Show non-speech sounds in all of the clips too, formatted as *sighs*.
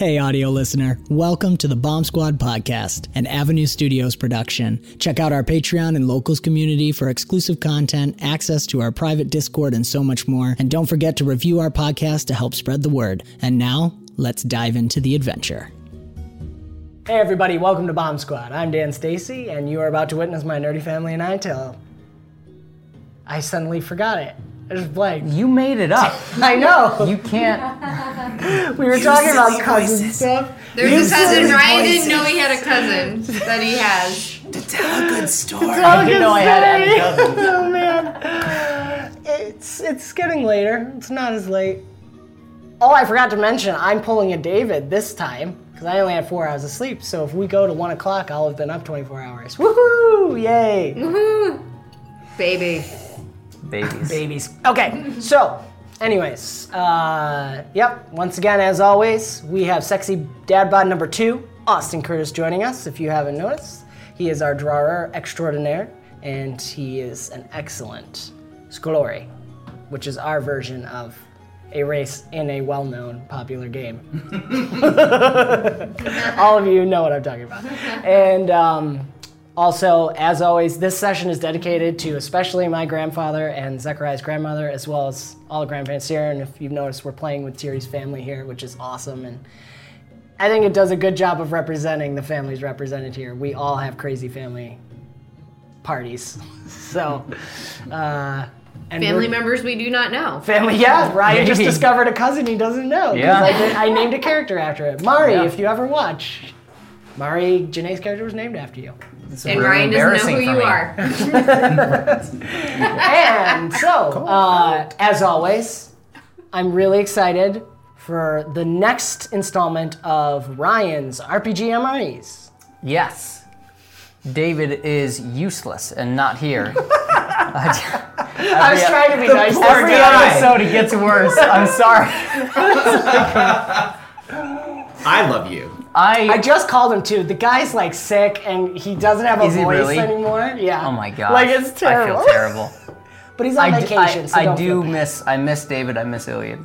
Hey, audio listener. Welcome to the Bomb Squad podcast, an Avenue Studios production. Check out our Patreon and locals community for exclusive content, access to our private Discord, and so much more. And don't forget to review our podcast to help spread the word. And now, let's dive into the adventure. Hey, everybody. Welcome to Bomb Squad. I'm Dan Stacy, and you are about to witness my nerdy family and I tell. I suddenly forgot it. It was blank. You made it up. *laughs* I know. You can't. *laughs* we were talking about cousin stuff. There's Use a cousin. silly Ryan voices. didn't know he had a cousin that he has. To tell a good story. I didn't know I had any cousins. *laughs* Oh man, it's it's getting later. It's not as late. Oh, I forgot to mention, I'm pulling a David this time because I only had four hours of sleep. So if we go to one o'clock, I'll have been up 24 hours. Woohoo! Yay! Woohoo! Baby. Babies. *laughs* Babies. Okay, so, anyways, uh, yep. Once again, as always, we have sexy dad bod number two, Austin Curtis, joining us. If you haven't noticed, he is our drawer extraordinaire, and he is an excellent Scolori, which is our version of a race in a well-known popular game. *laughs* All of you know what I'm talking about. And um, also, as always, this session is dedicated to especially my grandfather and Zechariah's grandmother, as well as all the grandparents here. And if you've noticed, we're playing with Thierry's family here, which is awesome. And I think it does a good job of representing the families represented here. We all have crazy family parties. *laughs* So, uh, and Family members we do not know. Family, yeah. Ryan just discovered a cousin he doesn't know. Yeah. I, did- I named a character after it. Mari, Yeah. if you ever watch. Mari, Janae's character was named after you. It's And really Ryan doesn't know who you me. are. *laughs* *laughs* And so, uh, as always, I'm really excited for the next installment of Ryan's RPG MREs. Yes. David is useless and not here. *laughs* I was trying to be nice. to Every guy. episode it gets worse. I'm sorry. I love you. I I just called him too. The guy's like sick and he doesn't have a Is he voice really? anymore. Yeah. Oh my god. Like it's terrible. I feel terrible. *laughs* But he's on I, d- vacation, I- so I don't do feel bad. miss I miss David, I miss Iliad.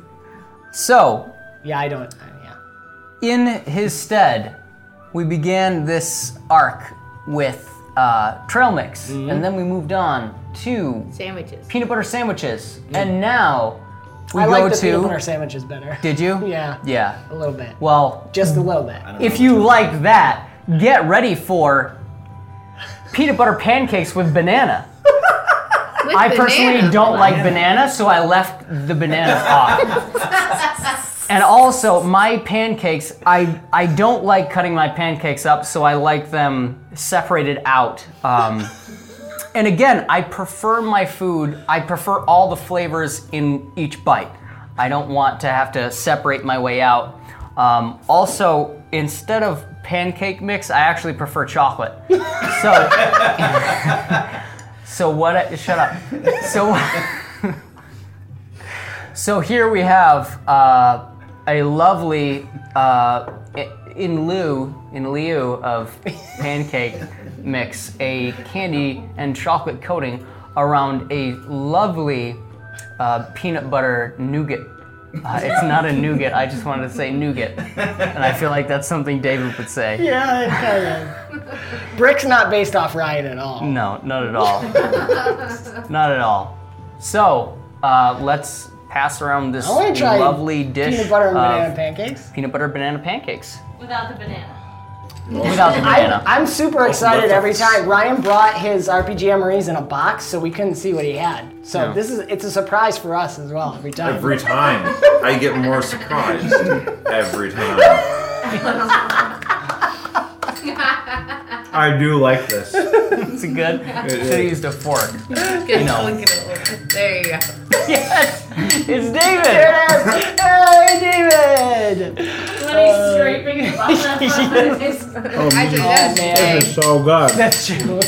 So, Yeah, I don't. uh, Yeah. in his stead, we began this arc with uh, trail mix, Mm-hmm. and then we moved on to Sandwiches. peanut butter sandwiches, and now we I go like the to. peanut butter sandwiches better. Did you? *laughs* Yeah. Yeah. A little bit. Well, Just a little bit. if you like that, get ready for peanut butter pancakes with banana. *laughs* With I personally banana. don't like banana, so I left the banana *laughs* off. And also, my pancakes, I I don't like cutting my pancakes up, so I like them separated out. Um, and again, I prefer my food. I prefer all the flavors in each bite. I don't want to have to separate my way out. Um, also, instead of pancake mix, I actually prefer chocolate. *laughs* So. *laughs* So what? I, shut up. So, *laughs* so here we have uh, a lovely, uh, in lieu, in lieu of pancake mix, a candy and chocolate coating around a lovely uh, peanut butter nougat. Uh, it's not a nougat. I just wanted to say nougat, and I feel like that's something David would say. Yeah, it kind of. *laughs* Brick's not based off Ryan at all. No, not at all. not at all. So, uh, let's pass around this I try lovely dish peanut butter and banana pancakes. peanut butter banana pancakes Without the banana. Without the banana. I, I'm super excited every time. Ryan brought his RPG MREs in a box, so we couldn't see what he had. So Yeah. this is it's a surprise for us as well every time. Every time I get more surprised. Every time. I do like this. It's good. Should have used a fork. *laughs* Good. know. Look at it. There you go. Yes, it's David. Yes! *laughs* Hey, David! Uh, when he's scraping the bottom. Actually, that's man. big. so good. That's true.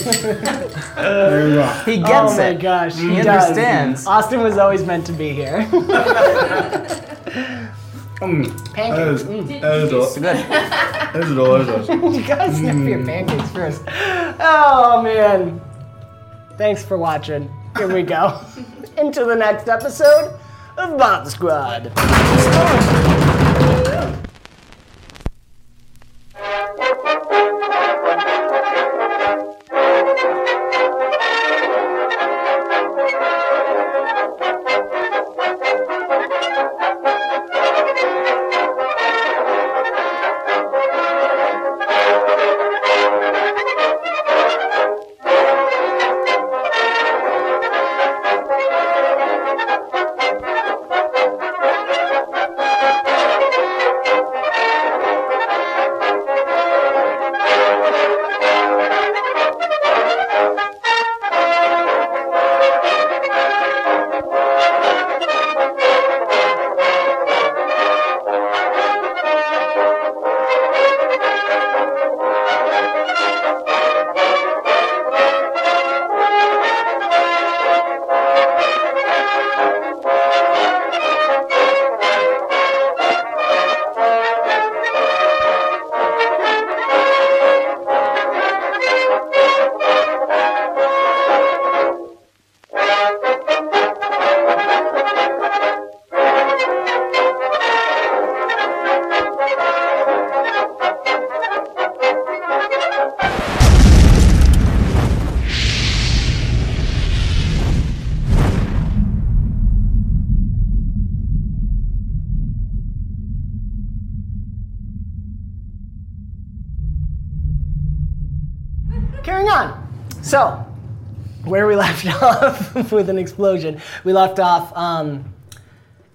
There you go. He gets oh my it. gosh, he, He does. understands. Austin was always meant to be here. That *laughs* *laughs* mm. Pancakes. is, that is, mm. del- Good. *laughs* that is delicious. you gotta sniff your mm. pancakes first. Oh man. Thanks for watching. Here we go. Into the next episode of Bomb Squad. *laughs* with an explosion, we left off um,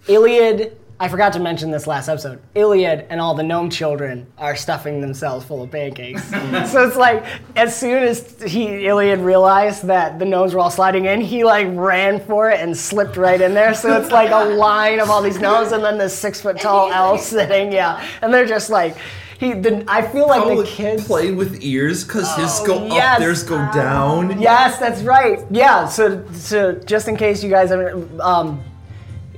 Iliad. I forgot to mention this last episode. Iliad and all the gnome children are stuffing themselves full of pancakes. *laughs* so it's like as soon as he Iliad realized that the gnomes were all sliding in, he like ran for it and slipped right in there. So it's like a *laughs* line of all these gnomes and then this six foot tall elf sitting, yeah, and they're just like. He, the, I feel like the kids play with ears because his go yes. up, theirs go down. Yes, that's right. Yeah. So, so just in case you guys haven't, um,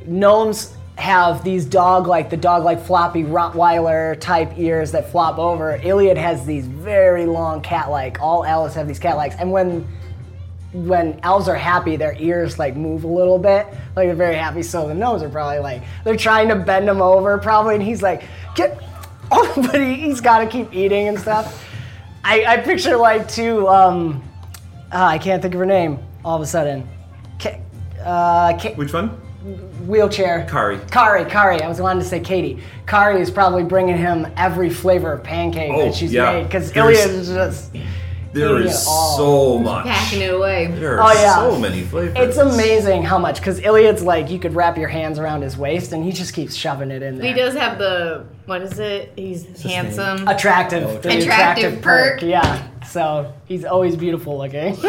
gnomes have these dog like the dog like floppy Rottweiler type ears that flop over. Iliad has these very long cat like. All elves have these cat likes, and when when elves are happy, their ears like move a little bit, like they're very happy. So the gnomes are probably like they're trying to bend him over, probably, and he's like, get, oh, *laughs* but he, he's got to keep eating and stuff. I, I picture like two, um, ah, I can't think of her name all of a sudden. Uh, Which one? wheelchair. Kari. Kari, Kari. I was wanting to say Katie. Kari is probably bringing him every flavor of pancake Oh, that she's yeah. made because Iliad is just. There eating is it all. so much. Packing it away. There Oh, yeah. so many flavors. It's amazing how much, because Iliad's like you could wrap your hands around his waist and he just keeps shoving it in there. He does have the what is it? He's handsome. Attractive, the Attractive perk. yeah. So he's always beautiful looking. *laughs*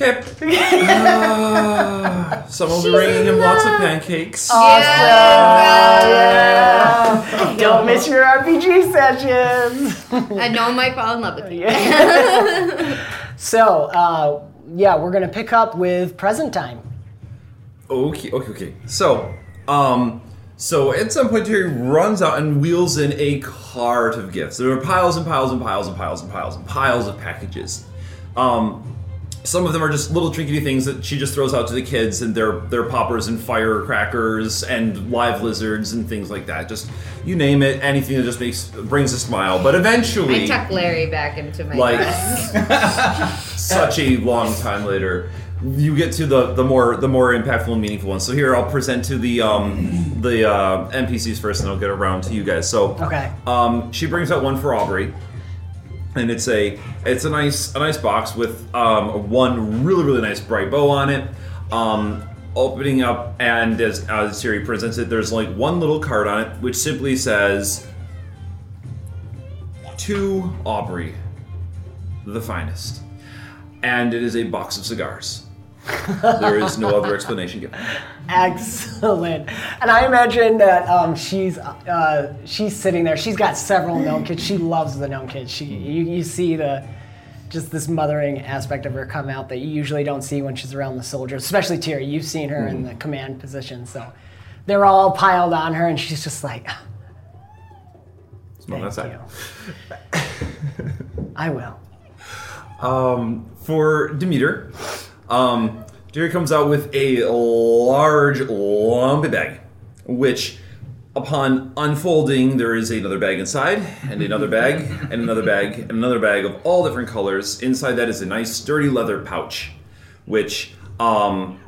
Okay. *laughs* Uh, someone will be bringing him lots of pancakes. Don't miss your RPG sessions. I know I might fall in love with you. *laughs* So, uh, yeah, we're gonna pick up with present time. Okay, okay, okay. So, um, so at some point he runs out and wheels in a cart of gifts. There are piles and piles and piles and piles and piles and piles of packages. Um, some of them are just little trinkety things that she just throws out to the kids, and they're they're poppers and firecrackers and live lizards and things like that. Just you name it, anything that just makes brings a smile. But eventually, I tuck Larry back into my like *laughs* such a long time later you get to the the more the more impactful and meaningful ones so here i'll present to the um the uh, npcs first and i'll get around to you guys so Okay. um she brings out one for aubrey and it's a it's a nice a nice box with um one really really nice bright bow on it. Um opening up and as as siri presents it there's like one little card on it which simply says to aubrey the finest. And it is a box of cigars there is no other explanation given. Excellent. And I imagine that um, she's uh, she's sitting there. She's got several gnome kids. She loves the gnome kids. She you, you see the just this mothering aspect of her come out that you usually don't see when she's around the soldiers, especially Tira. You've seen her in the command position, so they're all piled on her, and she's just like, Smell that "Thank side. you. *laughs* I will." Um, for Demeter, um, comes out with a large, lumpy bag, which, upon unfolding, there is another bag inside, and another bag, and another bag, and another bag of all different colors. Inside that is a nice, sturdy leather pouch, which, um,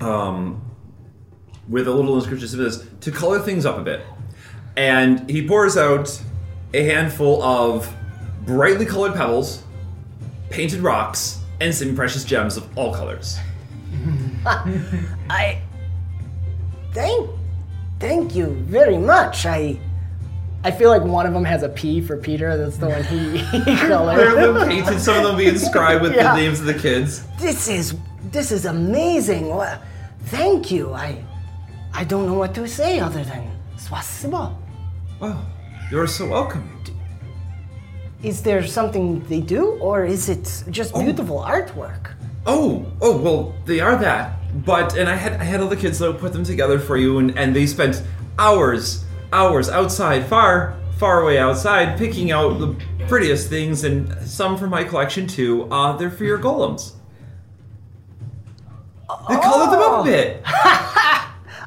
um, with a little inscription says to color things up a bit. And he pours out a handful of brightly colored pebbles, painted rocks, and semi-precious gems of all colors. *laughs* I thank thank you very much. I I feel like one of them has a P for Peter. That's the one he, *laughs* he *laughs* colored. Painted, some of them be inscribed with Yeah. the names of the kids. This is this is amazing. Wha- Thank you. I I don't know what to say other than spasibo. Oh, you're so welcome. Is there something they do, or is it just beautiful artwork? Oh, oh, well, they are that. But and I had I had all the kids though put them together for you, and and they spent hours, hours outside, far, far away outside, picking out the prettiest things, and some from my collection too. Uh, they're for your golems. They colored them up a bit. *laughs*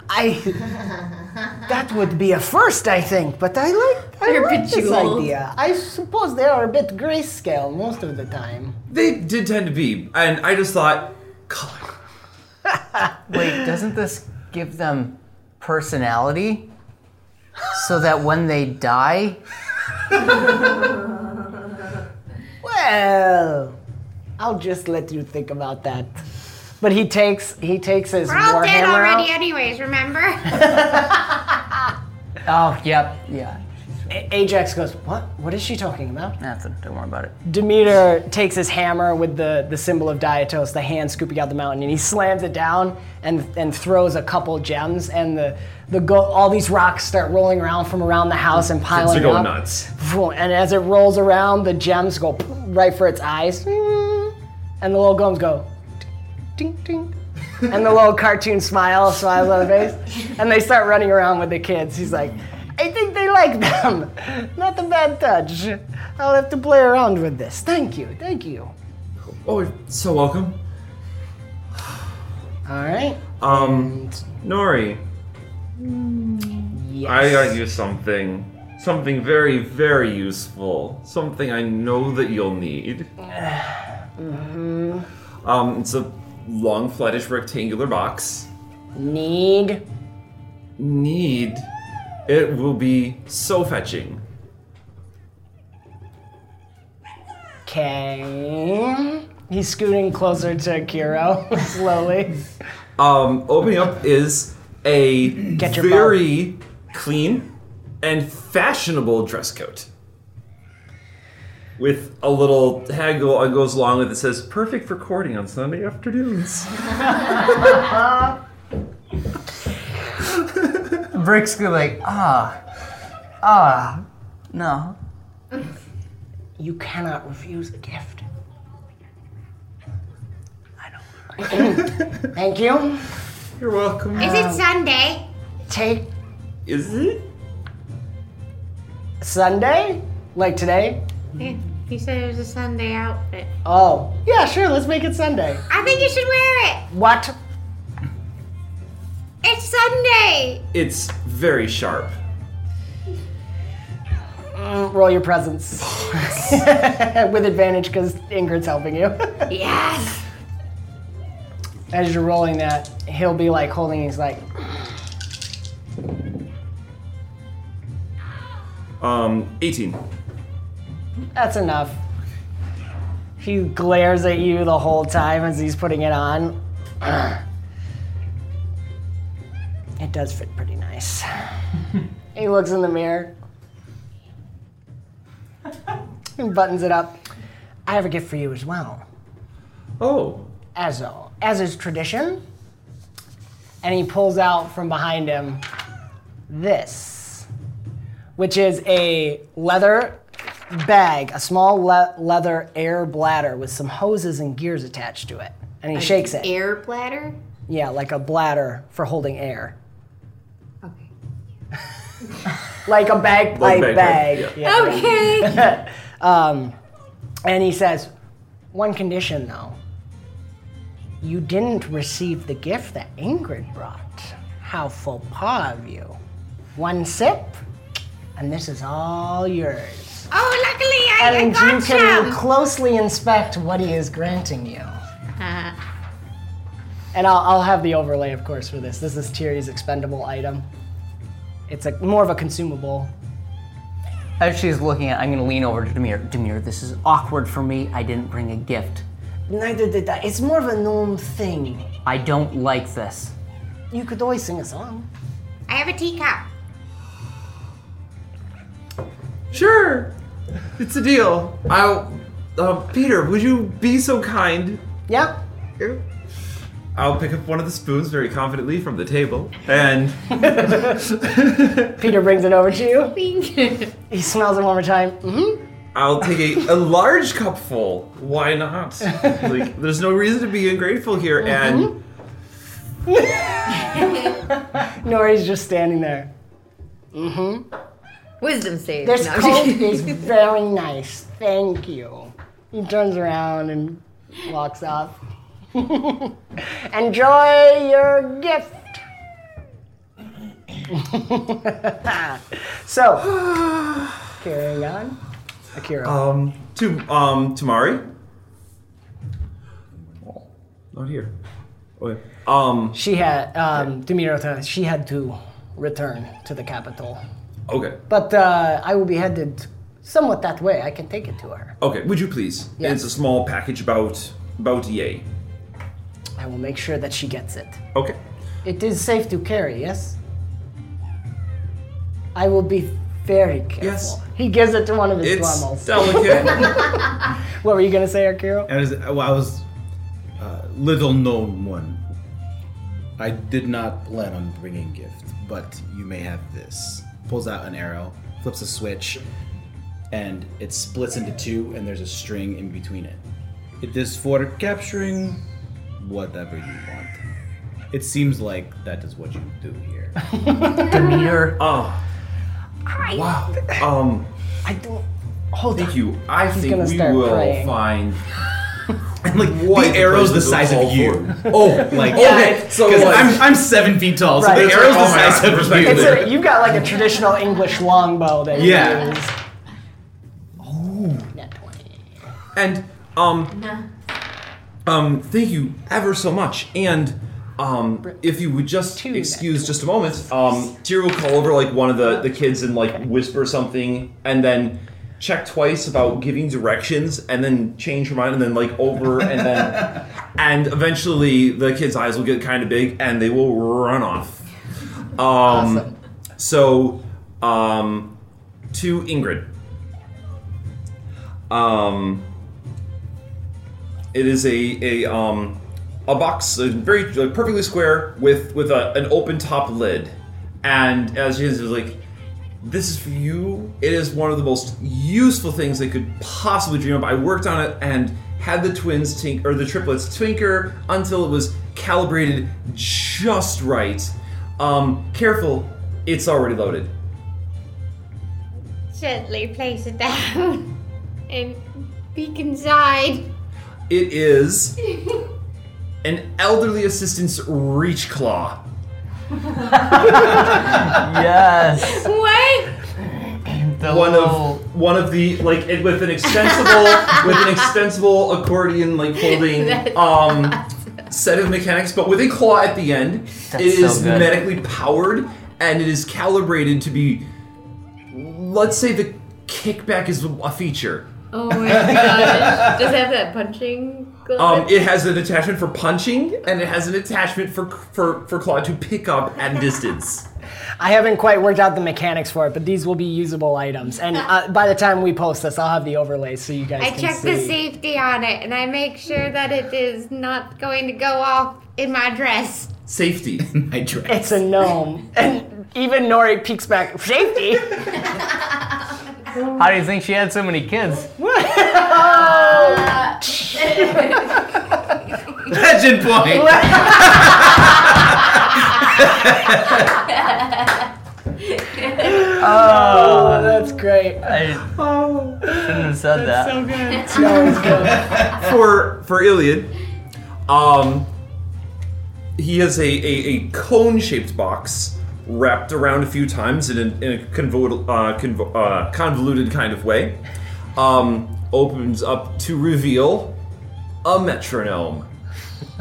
I that would be a first, I think. But I like I They're like this bejeweled. idea. I suppose they are a bit grayscale most of the time. They did tend to be, and I just thought, color. *laughs* Wait, doesn't this give them personality? So that when they die, *laughs* Well, I'll just let you think about that. But he takes he takes his We're all dead warhammer already, out. anyways. Remember? *laughs* oh, yep, yeah. A- Ajax goes, "What? What is she talking about?" Nothing. Don't worry about it. Demeter takes his hammer with the, the symbol of Diatos, the hand scooping out the mountain, and he slams it down and and throws a couple gems, and the the go, all these rocks start rolling around from around the house and piling are going up. nuts. And as it rolls around, the gems go right for its eyes, and the little gnomes go, ding ding. *laughs* And the little cartoon smile smiles on the face, and they start running around with the kids. He's like, I think they like them. *laughs* Not a bad touch. I'll have to play around with this. Thank you, thank you. Oh, you're so welcome. All right. Um, Nori, Yes. I got you something. Something very, very useful. Something I know that you'll need. *sighs* Um, it's a long, flattish, rectangular box. Need. Need. It will be so fetching. Okay. He's scooting closer to Kiro *laughs* slowly. Um, opening up is a Get your very clean and fashionable dress coat. With a little tag that goes along with it says "Perfect for courting on Sunday afternoons." *laughs* Brick's gonna like, ah, ah, no. You cannot refuse a gift. I know. *laughs* Thank you. You're welcome. Is it Sunday? Take Is it? Sunday? Like today? Yeah, he said it was a Sunday outfit. Oh, yeah, sure, let's make it Sunday. I think you should wear it. What? It's Sunday. It's very sharp. Mm, roll your presence. *laughs* With advantage because Ingrid's helping you. *laughs* Yes. As you're rolling that, he'll be like holding, he's like, Um, 18. That's enough. He glares at you the whole time as he's putting it on. *clears throat* It does fit pretty nice. he looks in the mirror *laughs* and buttons it up. I have a gift for you as well. Oh, As as is tradition, and he pulls out from behind him this, which is a leather bag, a small le- leather air bladder with some hoses and gears attached to it. And he shakes it. Air bladder? Yeah, like a bladder for holding air. Okay. *laughs* Like a bagpipe bagpipe, bag. yeah. Yeah. Okay. *laughs* Um, and he says, one condition though. You didn't receive the gift that Ingrid brought. How faux pas of you. One sip, and this is all yours. Oh, luckily I, I And you can some. closely inspect what he is granting you. Uh, And I'll, I'll have the overlay, of course, for this. This is Tyrion's expendable item. It's a more of a consumable. As she's looking at, I'm gonna lean over to Demir. Demir, this is awkward for me. I didn't bring a gift. Neither did I. It's more of a gnome thing. I don't like this. You could always sing a song. I have a teacup. Sure, it's a deal. I'll. Uh, Peter, would you be so kind? Yeah? I'll pick up one of the spoons very confidently from the table, and *laughs* Peter brings it over to you. *laughs* He smells it one more time. Mm-hmm. I'll take a, a large cup full. Why not? *laughs* Like, there's no reason to be ungrateful here, and Nori's just standing there. Wisdom save. This No, I'm coat *laughs* is very nice. Thank you. He turns around and walks off. *laughs* Enjoy your gift. so, *sighs* carrying on. Akira. um, to um, Tamari. Oh, not here. Okay. Um, she had, um, Demirota, she had to return to the capital. Okay. But uh, I will be headed somewhat that way. I can take it to her. Okay, would you please? Yes. It's a small package about about yay. I will make sure that she gets it. Okay. It is safe to carry, yes? I will be very careful. Yes. He gives it to one of his It's Dwemmels. delicate. *laughs* *laughs* What were you going to say, Akira? And as, well, I was uh, little known one. I did not plan on bringing gift, but you may have this. Pulls out an arrow, flips a switch, and it splits into two, and there's a string in between it. It is for capturing whatever you want. It seems like that is what you do here. *laughs* Demeter. Oh, wow. Um, I don't. Hold thank on. you. I He's think gonna we start will praying. find and like What the arrow's the size of you. *laughs* Oh, Like okay. So because like, I'm I'm seven feet tall, so Right. the arrow's the Oh size God, of respect you. A, you've got like a traditional English longbow that you Yeah. use. Oh. Net 20. and um, um, thank you ever so much. And um, if you would just Two excuse just a moment, um, Tyr will call over like one of the the kids and like whisper something, and then check twice about giving directions, and then change her mind, and then like over, and then *laughs* and eventually the kid's eyes will get kind of big, and they will run off. Um, Awesome. So, um, to Ingrid. Um, it is a a um a box, uh, very like, perfectly square with with a, an open top lid, and as you is like, this is for you. It is one of the most useful things they could possibly dream of. I worked on it and had the twins tink or the triplets twinker until it was calibrated just right. Um, careful, it's already loaded. Gently place it down *laughs* and peek inside. It is *laughs* an elderly assistant's reach claw. Yes. What? The One little- of one of the like it, with an extensible with an extensible accordion like holding *laughs* That's um set of mechanics, but with a claw at the end. That's it is so good. medically powered and it is calibrated to be let's say the kickback is a feature. Oh my gosh. Does it have that punching glove? Um, it has an attachment for punching, and it has an attachment for for for Claw to pick up at *laughs* distance. I haven't quite worked out the mechanics for it, but these will be usable items. And uh, by the time we post this, I'll have the overlays so you guys I can check see. the safety on it and I make sure that it is not going to go off in my dress. Safety. *laughs* my dress. It's a gnome, and even Nori peeks back. Safety. *laughs* How do you think she had so many kids? *laughs* Legend point. *laughs* Oh, that's great. I shouldn't have said that. So good. No, good. for for Iliad, um, he has a, a, a cone shaped box wrapped around a few times in a, in a convo- uh, convo- uh, convoluted kind of way. Um, opens up to reveal a metronome.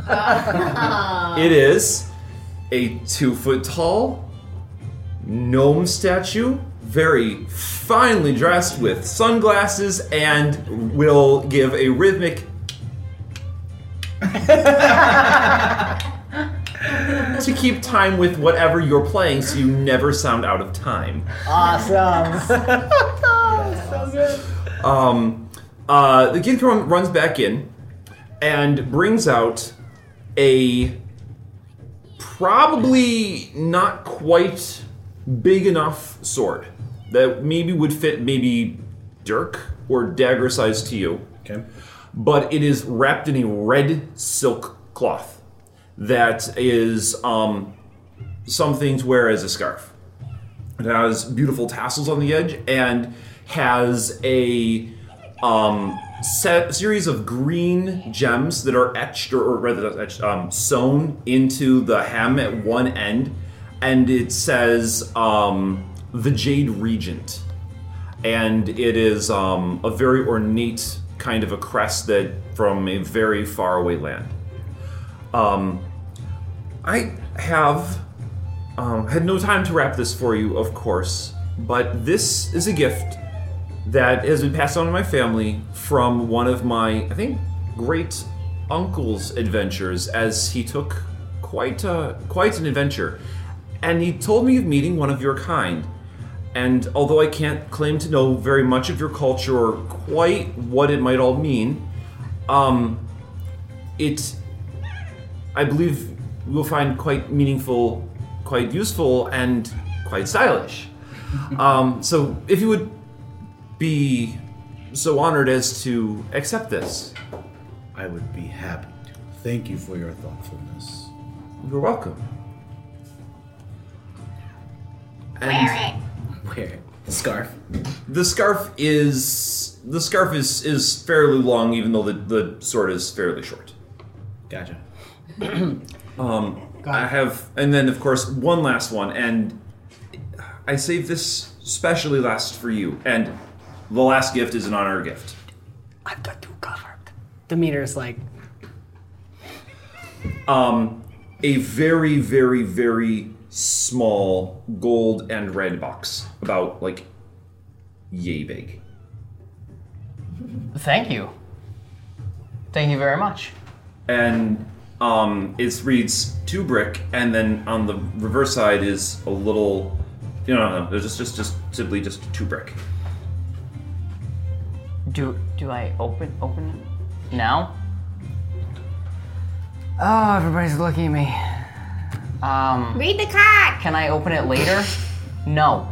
it is a two foot tall gnome statue, very finely dressed with sunglasses, and will give a rhythmic to keep time with whatever you're playing so you never sound out of time. Awesome. *laughs* *laughs* so good. Um, uh, the kid run, runs back in and brings out a probably not quite big enough sword that maybe would fit maybe dirk or dagger size to you Okay. but it is wrapped in a red silk cloth that is um, something to wear as a scarf. It has beautiful tassels on the edge and has a um, set series of green gems that are etched or, or rather etched, um, sewn into the hem at one end, and it says um, the Jade Regent and it is um, a very ornate kind of a crest that from a very faraway land. Um, I have um, had no time to wrap this for you, of course, but this is a gift that has been passed on to my family from one of my, I think, great uncle's adventures, as he took quite a, quite an adventure, and he told me of meeting one of your kind. And although I can't claim to know very much of your culture or quite what it might all mean, um, it, I believe, you'll find quite meaningful, quite useful, and quite stylish. um, so if you would be so honored as to accept this, I would be happy to. Thank you for your thoughtfulness. you're welcome. And *laughs* Wear it. Wear it. Scarf. the scarf is the scarf is is fairly long, even though the, the sword is fairly short. Gotcha. *clears throat* Um, I have, and then of course one last one, and I saved this specially last for you. And the last gift is an honor gift. I've got you covered. Demeter's like, Um, a very, very, very small gold and red box, about like yay big. Thank you. Thank you very much. and um, it reads two brick, and then on the reverse side is a little, you know, no, there's just just just simply just two brick. Do do I open open it now? Oh, everybody's looking at me. Um, Read the card. can I open it later? No.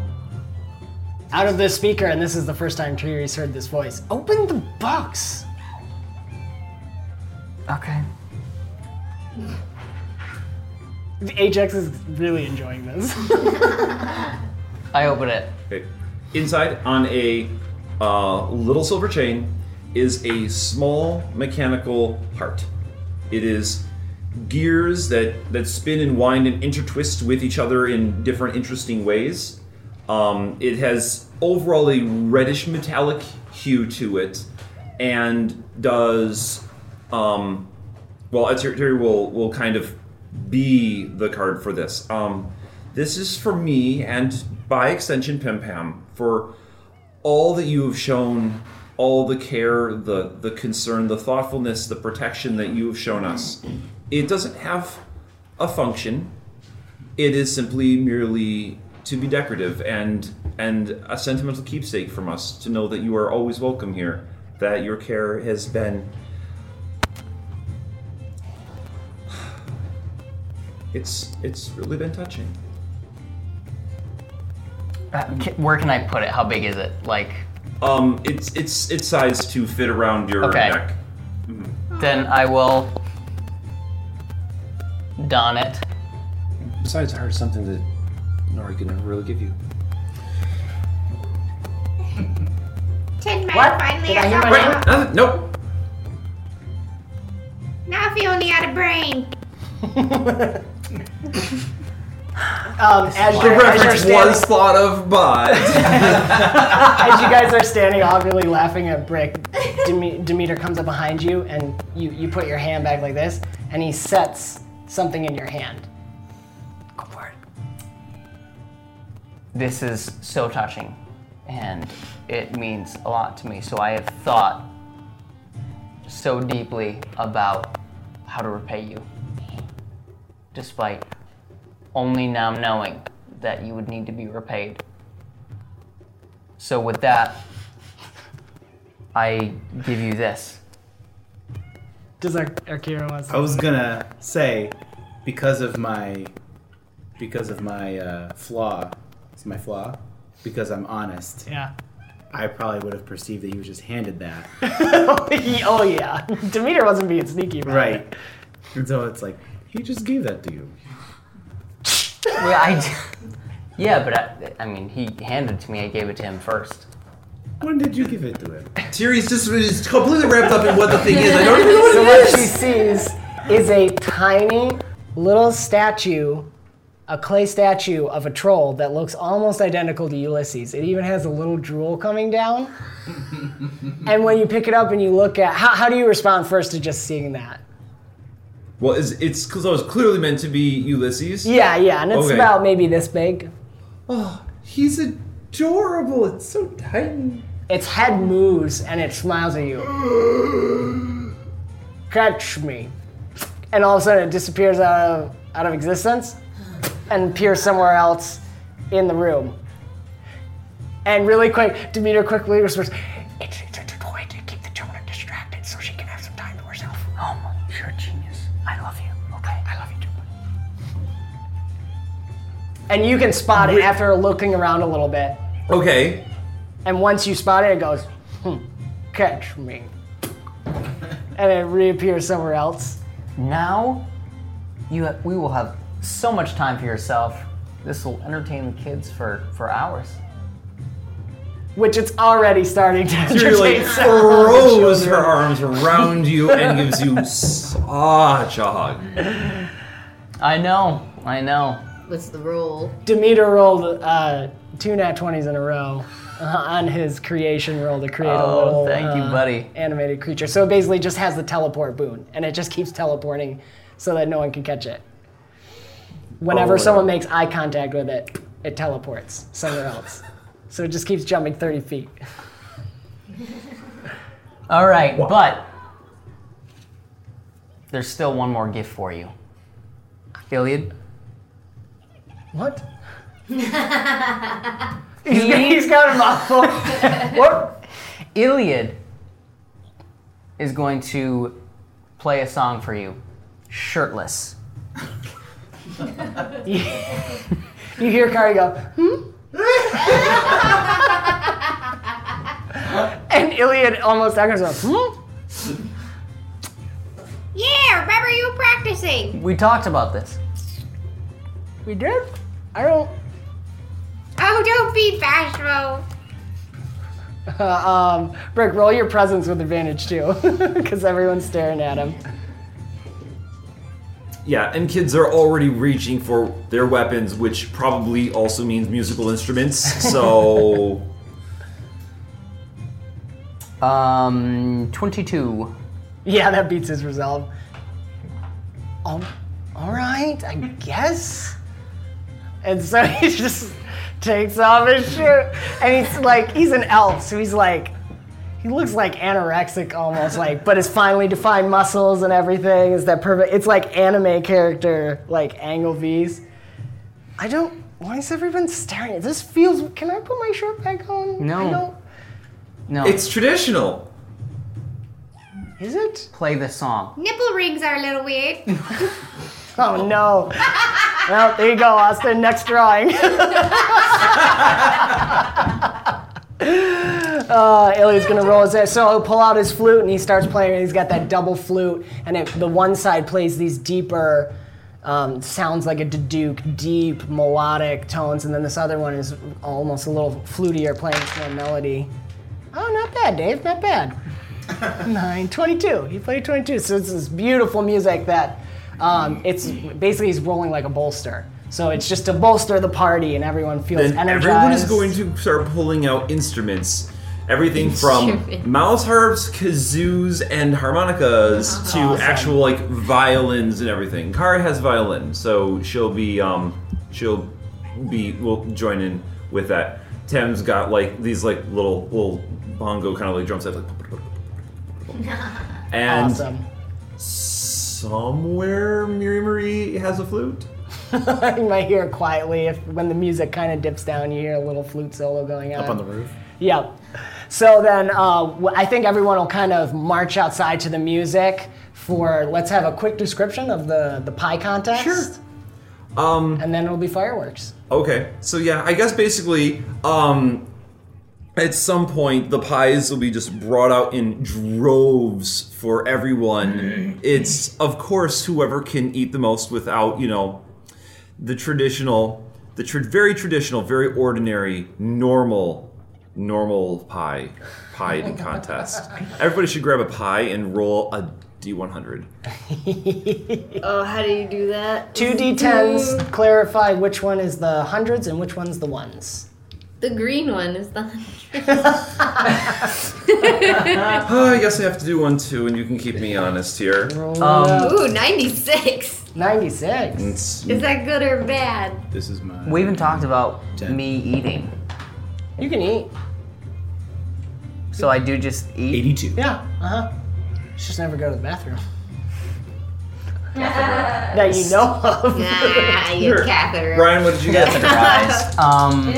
out of the speaker, and this is the first time Triri's heard this voice. Open the box. Okay. Ajax is really enjoying this. *laughs* I open it. Okay. Inside, on a uh, little silver chain, is a small mechanical heart. It is gears that that spin and wind and intertwist with each other in different interesting ways. Um, it has overall a reddish metallic hue to it, and does um, well. Terry will will kind of be the card for this. Um, this is for me, and by extension, Pim Pam, for all that you have shown, all the care, the the concern, the thoughtfulness, the protection that you have shown us. It doesn't have a function. It is simply merely to be decorative and and a sentimental keepsake from us to know that you are always welcome here. That your care has been. *sighs* It's it's really been touching. Uh, ca- Where can I put it? How big is it? Like, Um, it's it's it's sized to fit around your Okay. neck. then I will don it. Besides, I heard something that Nori could never really give you. Tin Man What? finally Did I has hear a my Wait, name? nothing. Nope. Now if he only had a brain. *laughs* Um, as, The you're, as, reference standing, was thought of, but *laughs* *laughs* as you guys are standing awkwardly laughing at Brick, Deme- Demeter comes up behind you and you, you put your hand back like this and he sets something in your hand. Go for it. This is so touching, and it means a lot to me. So I have thought so deeply about how to repay you, despite only now knowing that you would need to be repaid. So with that, I give you this. Does our, our Kira wants I was gonna say, because of my, because of my uh, flaw, it's my flaw, because I'm honest. Yeah. I probably would have perceived that he was just handed that. *laughs* oh yeah. Demeter wasn't being sneaky about right. it. And so it's like, he just gave that to you. Yeah, I. d- *laughs* Yeah, but I, I mean, he handed it to me. I gave it to him first. When did you give it to him? Tyrion's just is completely wrapped up in what the thing is. I don't even know So what it what she sees is a tiny little statue, a clay statue of a troll that looks almost identical to Ulysses. It even has a little drool coming down. *laughs* and when you pick it up and you look at, how, how do you respond first to just seeing that? Well, it's it's because it was clearly meant to be Ulysses. Yeah, yeah, and it's Okay. about maybe this big. Oh, he's adorable. It's so tiny. Its head moves and it smiles at you. Catch me. And all of a sudden it disappears out of, out of existence and appears somewhere else in the room. And really quick, Demeter quickly whispers, it's, And you can spot it after looking around a little bit. Okay. And once you spot it, it goes, hmm, catch me. and it reappears somewhere else. Now, you ha- we will have so much time for yourself. This will entertain the kids for, for hours. Which it's already starting to Tyrion entertain like some of the *laughs* throws her children. arms around you and gives you *laughs* such a hug. I know, I know. What's the rule? Demeter rolled uh, two nat 20s in a row uh, on his creation roll to create a Oh, little thank you, uh, buddy. animated creature. So it basically just has the teleport boon, and it just keeps teleporting so that no one can catch it. Whenever Oh, someone makes eye contact with it, it teleports somewhere else. So it just keeps jumping 30 feet. *laughs* All right, but there's still one more gift for you. Iliad, What? *laughs* he's, he's got a mouthful. *laughs* what? Iliad is going to play a song for you, shirtless. *laughs* You hear Kari go, hmm? and Iliad almost echoes, up, hmm? Yeah, remember you were practicing. We talked about this. We did? I don't. Oh, don't be bashful. *laughs* Um, Brick, roll your presence with advantage too, *laughs* because everyone's staring at him. Yeah, and kids are already reaching for their weapons, which probably also means musical instruments. So *laughs* Um, 22. Yeah, that beats his resolve. Um, all right, I guess. And so *laughs* he just takes off his shirt, and he's like, he's an elf, so he's like, he looks like anorexic almost, like, but his finely defined muscles and everything is that perfect. It's like anime character, like angle V's. I don't. Why is everyone staring? This feels. Can I put my shirt back on? No. I don't. No, It's traditional. Is it? play the song. Nipple rings are a little weird. *laughs* *laughs* Oh no. well, there you go, Austin. Next drawing. *laughs* uh, Ilya's gonna roll his head. So he'll pull out his flute and he starts playing. He's got that double flute, and it, the one side plays these deeper. Um, sounds like a Duke, deep melodic tones, and then this other one is almost a little flutier, playing some melody. Oh, not bad, Dave. Not bad. *laughs* Nine, 22. He played 22. So it's this beautiful music that um, it's basically he's rolling like a bolster. So it's just to bolster the party and everyone feels Then energized. everyone is going to start pulling out instruments. Everything from *laughs* Instrument. mouse harps, kazoos, and harmonicas to Awesome. actual like violins and everything. Kara has violin, so she'll be um she'll be will join in with that. Tam's got like these like little little bongo kind of like drum sets like *laughs* and awesome. Somewhere Miri Marie has a flute. *laughs* you might hear it quietly if when the music kind of dips down, you hear a little flute solo going on. Up on the roof. Yep. So then uh, I think everyone will kind of march outside to the music for let's have a quick description of the, the pie contest. Sure. Um, And then it'll be fireworks. Okay, so yeah, I guess basically, um, at some point the pies will be just brought out in droves for everyone. Mm-hmm. It's of course whoever can eat the most without, you know, the traditional, the tr- very traditional, very ordinary, normal, normal pie pie eating contest. Everybody should grab a pie and roll a d100. *laughs* Oh, how do you do that? Two d10s clarify which one is the hundreds and which one's the ones. The green one is the. Oh, *laughs* I guess I have to do one too, and you can keep me honest here. Um, Ooh, 96. 96. It's- Is that good or bad? This is my. we even talked about Ten. me eating, You can eat. so I do just eat. 82. Yeah, uh huh. Just never go to the bathroom. *laughs* that you know of. Nah, you Sure. catheter. Ryan, what did you get? *laughs* Catheterized. Um,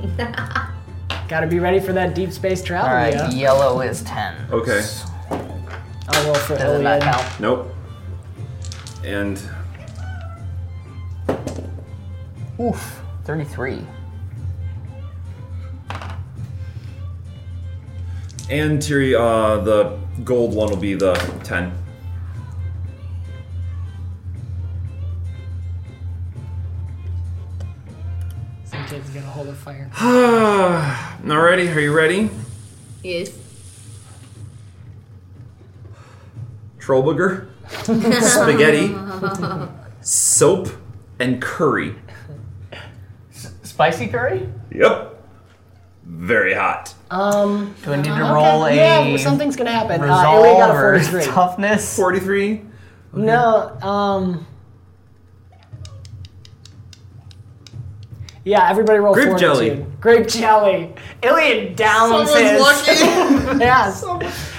*laughs* Gotta be ready for that deep space travel. all right, yeah. yellow is ten. Okay. I'll roll for Doesn't that Iliad. count? Nope. And Oof, thirty-three. and Tiri, uh, the gold one will be the ten. Fire. *sighs* Alrighty, are you ready? Yes. Troll booger, spaghetti, soap, and curry. Spicy curry? Yep. Very hot. Um, Do I need to roll a yeah, something's gonna happen. Uh, resolve Ilya got a or 43. toughness? Forty-three. No, um. Yeah, everybody roll Grape fortitude. jelly. Grape jelly. Iliad downs Someone's his. *laughs* yes.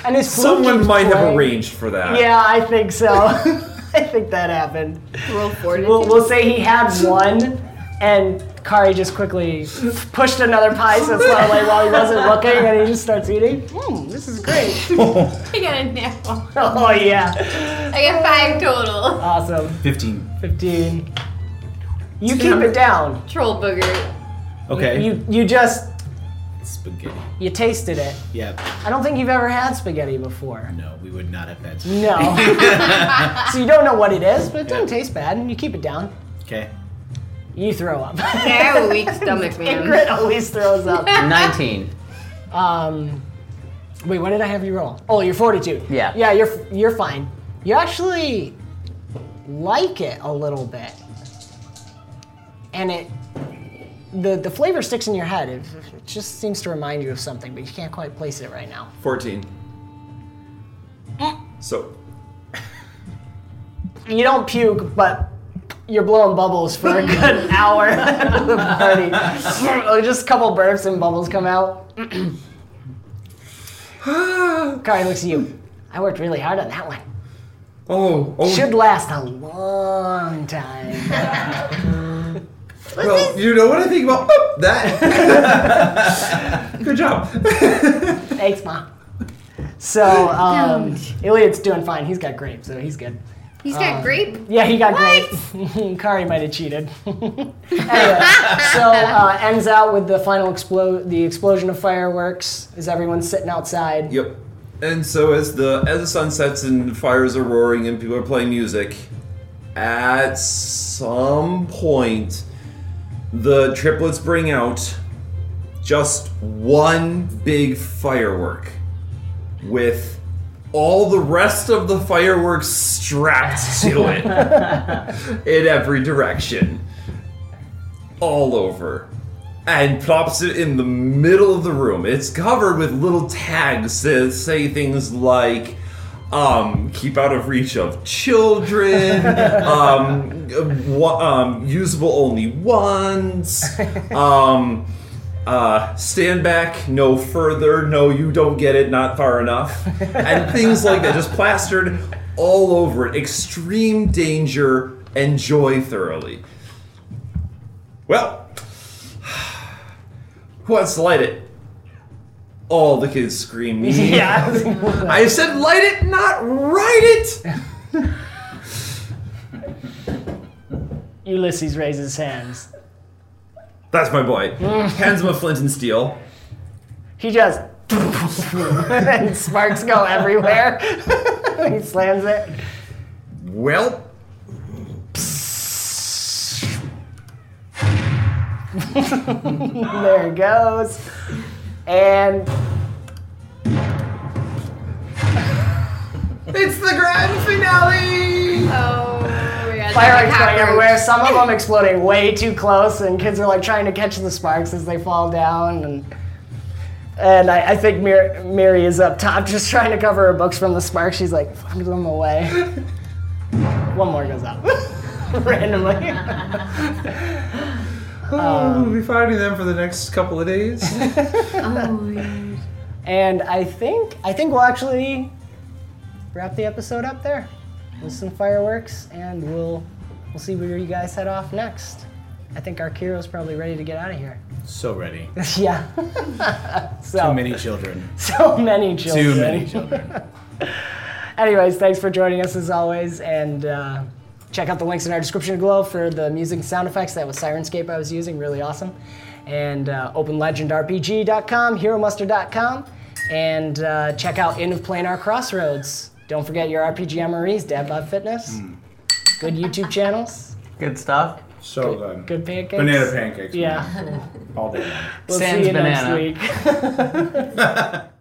And his flute Someone keeps might have arranged for that. Yeah, I think so. *laughs* I think that happened. Roll fortitude. We'll, we'll say he had one, and Kari just quickly pushed another pie so slowly while he wasn't looking, and he just starts eating. Hmm, this is great. *laughs* I got a nipple. oh yeah, I got five total. awesome. 15. 15. You keep it down. Troll booger. Okay. You you just Spaghetti. you tasted it. Yeah. I don't think you've ever had spaghetti before. No, we would not have had spaghetti. No. *laughs* so you don't know what it is, but it doesn't taste bad, and you keep it down. Okay. You throw up. I have a weak stomach, man. Ingrid always throws up. *laughs* Nineteen. Um, wait, what did I have you roll? Oh, your fortitude. Yeah. Yeah, you're you're fine. You actually like it a little bit, and it the the flavor sticks in your head. It, it just seems to remind you of something, but you can't quite place it right now. Fourteen. Eh. So *laughs* You don't puke, but you're blowing bubbles for a *laughs* good hour of *laughs* the party. Oh, just a couple burps and bubbles come out. *sighs* Kari looks at you. I worked really hard on that one. Oh, oh, Should last a long time. Well, you know what I think about oh, that. *laughs* Good job. Thanks, mom. So um, Iliad's doing fine. He's got grape, so he's good. He's got Um, grape. Yeah, he got What? grape. *laughs* Kari might have cheated. *laughs* anyway, so uh, ends out with the final explode, the explosion of fireworks. As everyone's sitting outside. Yep. And so as the as the sun sets and fires are roaring and people are playing music, at some point the triplets bring out just one big firework with all the rest of the fireworks strapped to it *laughs* in every direction. All over and plops it in the middle of the room. It's covered with little tags that say things like um, keep out of reach of children, *laughs* um, um, usable only once, um, uh, stand back, no further, no, you don't get it, not far enough, and things like that, just plastered all over it. Extreme danger, enjoy thoroughly. Well, *sighs* who wants to light it? All the kids scream. *laughs* Yeah. *laughs* I said light it, not write it. *laughs* Ulysses raises hands. That's my boy. Hands him a flint and steel. He just and sparks go everywhere. he slams it. Well, there it goes. And *laughs* it's the grand finale. Oh, yeah. fireworks going everywhere. Some of them exploding way too close, and kids are like trying to catch the sparks as they fall down. And and I, I think Mir- Mary is up top, *laughs* just trying to cover her books from the sparks. She's like, "Fuck them away." *laughs* One more goes up randomly. Oh, we'll be fighting them for the next couple of days. *laughs* *laughs* And I think I think we'll actually wrap the episode up there with some fireworks, and we'll we'll see where you guys head off next. I think our Kiro's probably ready to get out of here. So ready. *laughs* yeah. so Too many children. so many children. Too many children. Anyways, thanks for joining us as always, and uh, check out the links in our description below for the music and sound effects. That was Syrinscape I was using, really awesome. And uh, OpenLegendRPG.com, HeroMuster.com, and uh, check out End of Planar Crossroads. Don't forget your RPG MREs, Dadbot Fitness. Good YouTube channels. Good stuff. So good. Good pancakes. Banana pancakes. Yeah. All day long. We'll Sans see you banana. next week. *laughs* *laughs*